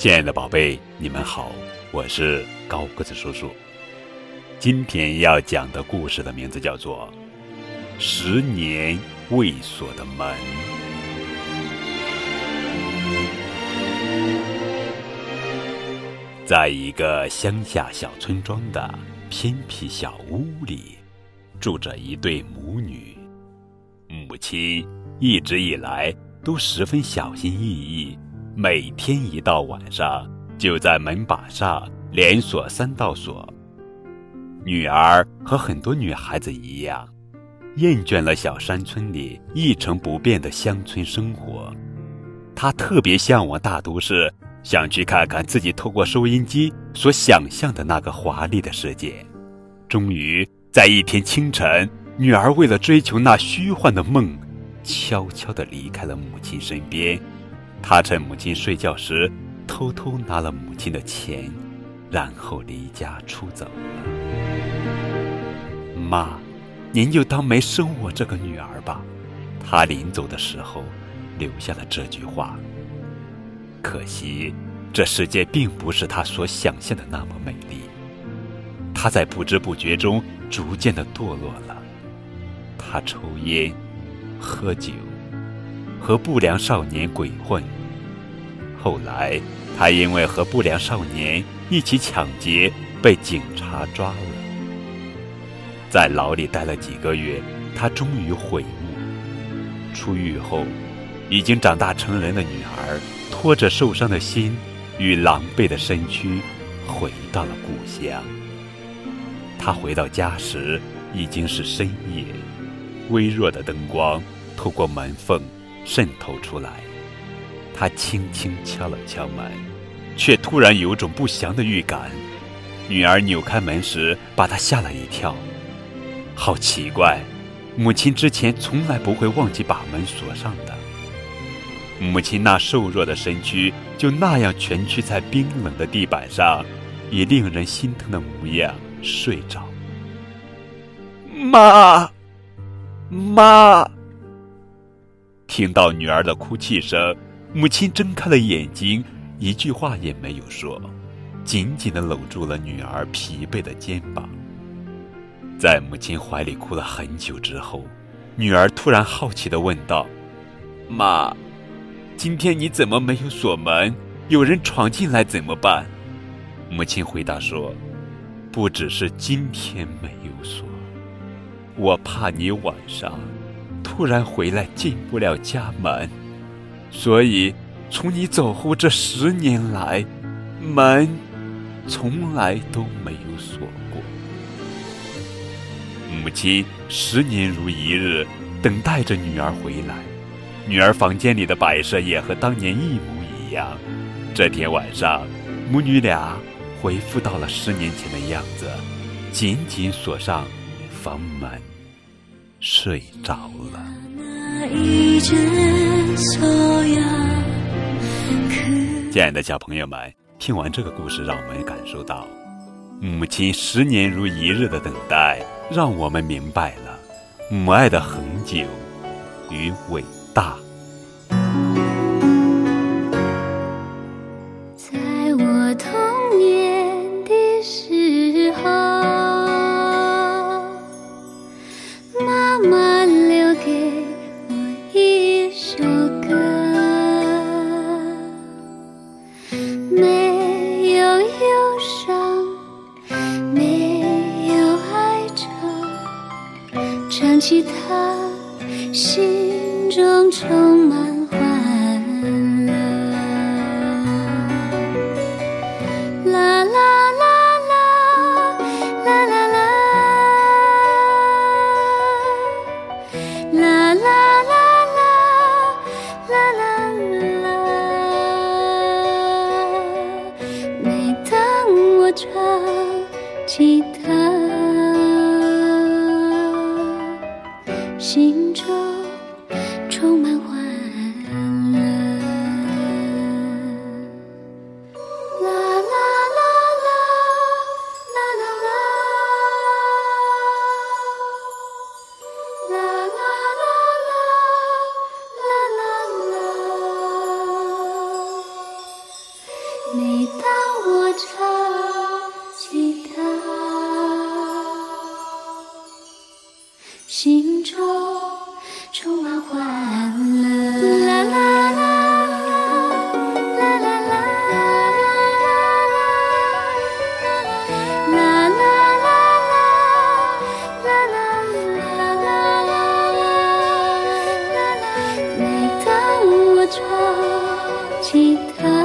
亲爱的宝贝，你们好，我是高个子叔叔。今天要讲的故事的名字叫做《十年未锁的门》。在一个乡下小村庄的偏僻小屋里，住着一对母女。母亲一直以来都十分小心翼翼，每天一到晚上就在门把上连锁三道锁。女儿和很多女孩子一样，厌倦了小山村里一成不变的乡村生活，她特别向往大都市。想去看看自己透过收音机所想象的那个华丽的世界。终于，在一天清晨，女儿为了追求那虚幻的梦，悄悄地离开了母亲身边。他趁母亲睡觉时，偷偷拿了母亲的钱，然后离家出走了。妈，您就当没生我这个女儿吧。他临走的时候，留下了这句话。可惜，这世界并不是他所想象的那么美丽。他在不知不觉中逐渐的堕落了。他抽烟、喝酒，和不良少年鬼混。后来，他因为和不良少年一起抢劫，被警察抓了。在牢里待了几个月，他终于悔悟。出狱后，已经长大成人的女儿。拖着受伤的心与狼狈的身躯，回到了故乡。他回到家时已经是深夜，微弱的灯光透过门缝渗透出来。他轻轻敲了敲门，却突然有种不祥的预感。女儿扭开门时，把他吓了一跳。好奇怪，母亲之前从来不会忘记把门锁上的。母亲那瘦弱的身躯就那样蜷曲在冰冷的地板上，以令人心疼的模样睡着。妈，妈！听到女儿的哭泣声，母亲睁开了眼睛，一句话也没有说，紧紧的搂住了女儿疲惫的肩膀。在母亲怀里哭了很久之后，女儿突然好奇的问道：“妈。”今天你怎么没有锁门？有人闯进来怎么办？母亲回答说：“不只是今天没有锁，我怕你晚上突然回来进不了家门，所以从你走后这十年来，门从来都没有锁过。”母亲十年如一日等待着女儿回来。女儿房间里的摆设也和当年一模一样。这天晚上，母女俩恢复到了十年前的样子，紧紧锁上房门，睡着了。亲爱的小朋友们，听完这个故事，让我们感受到母亲十年如一日的等待，让我们明白了母爱的恒久与伟。大。妈妈留给我一首歌，没有忧伤，没有哀愁，唱起它。心。中充满。照起她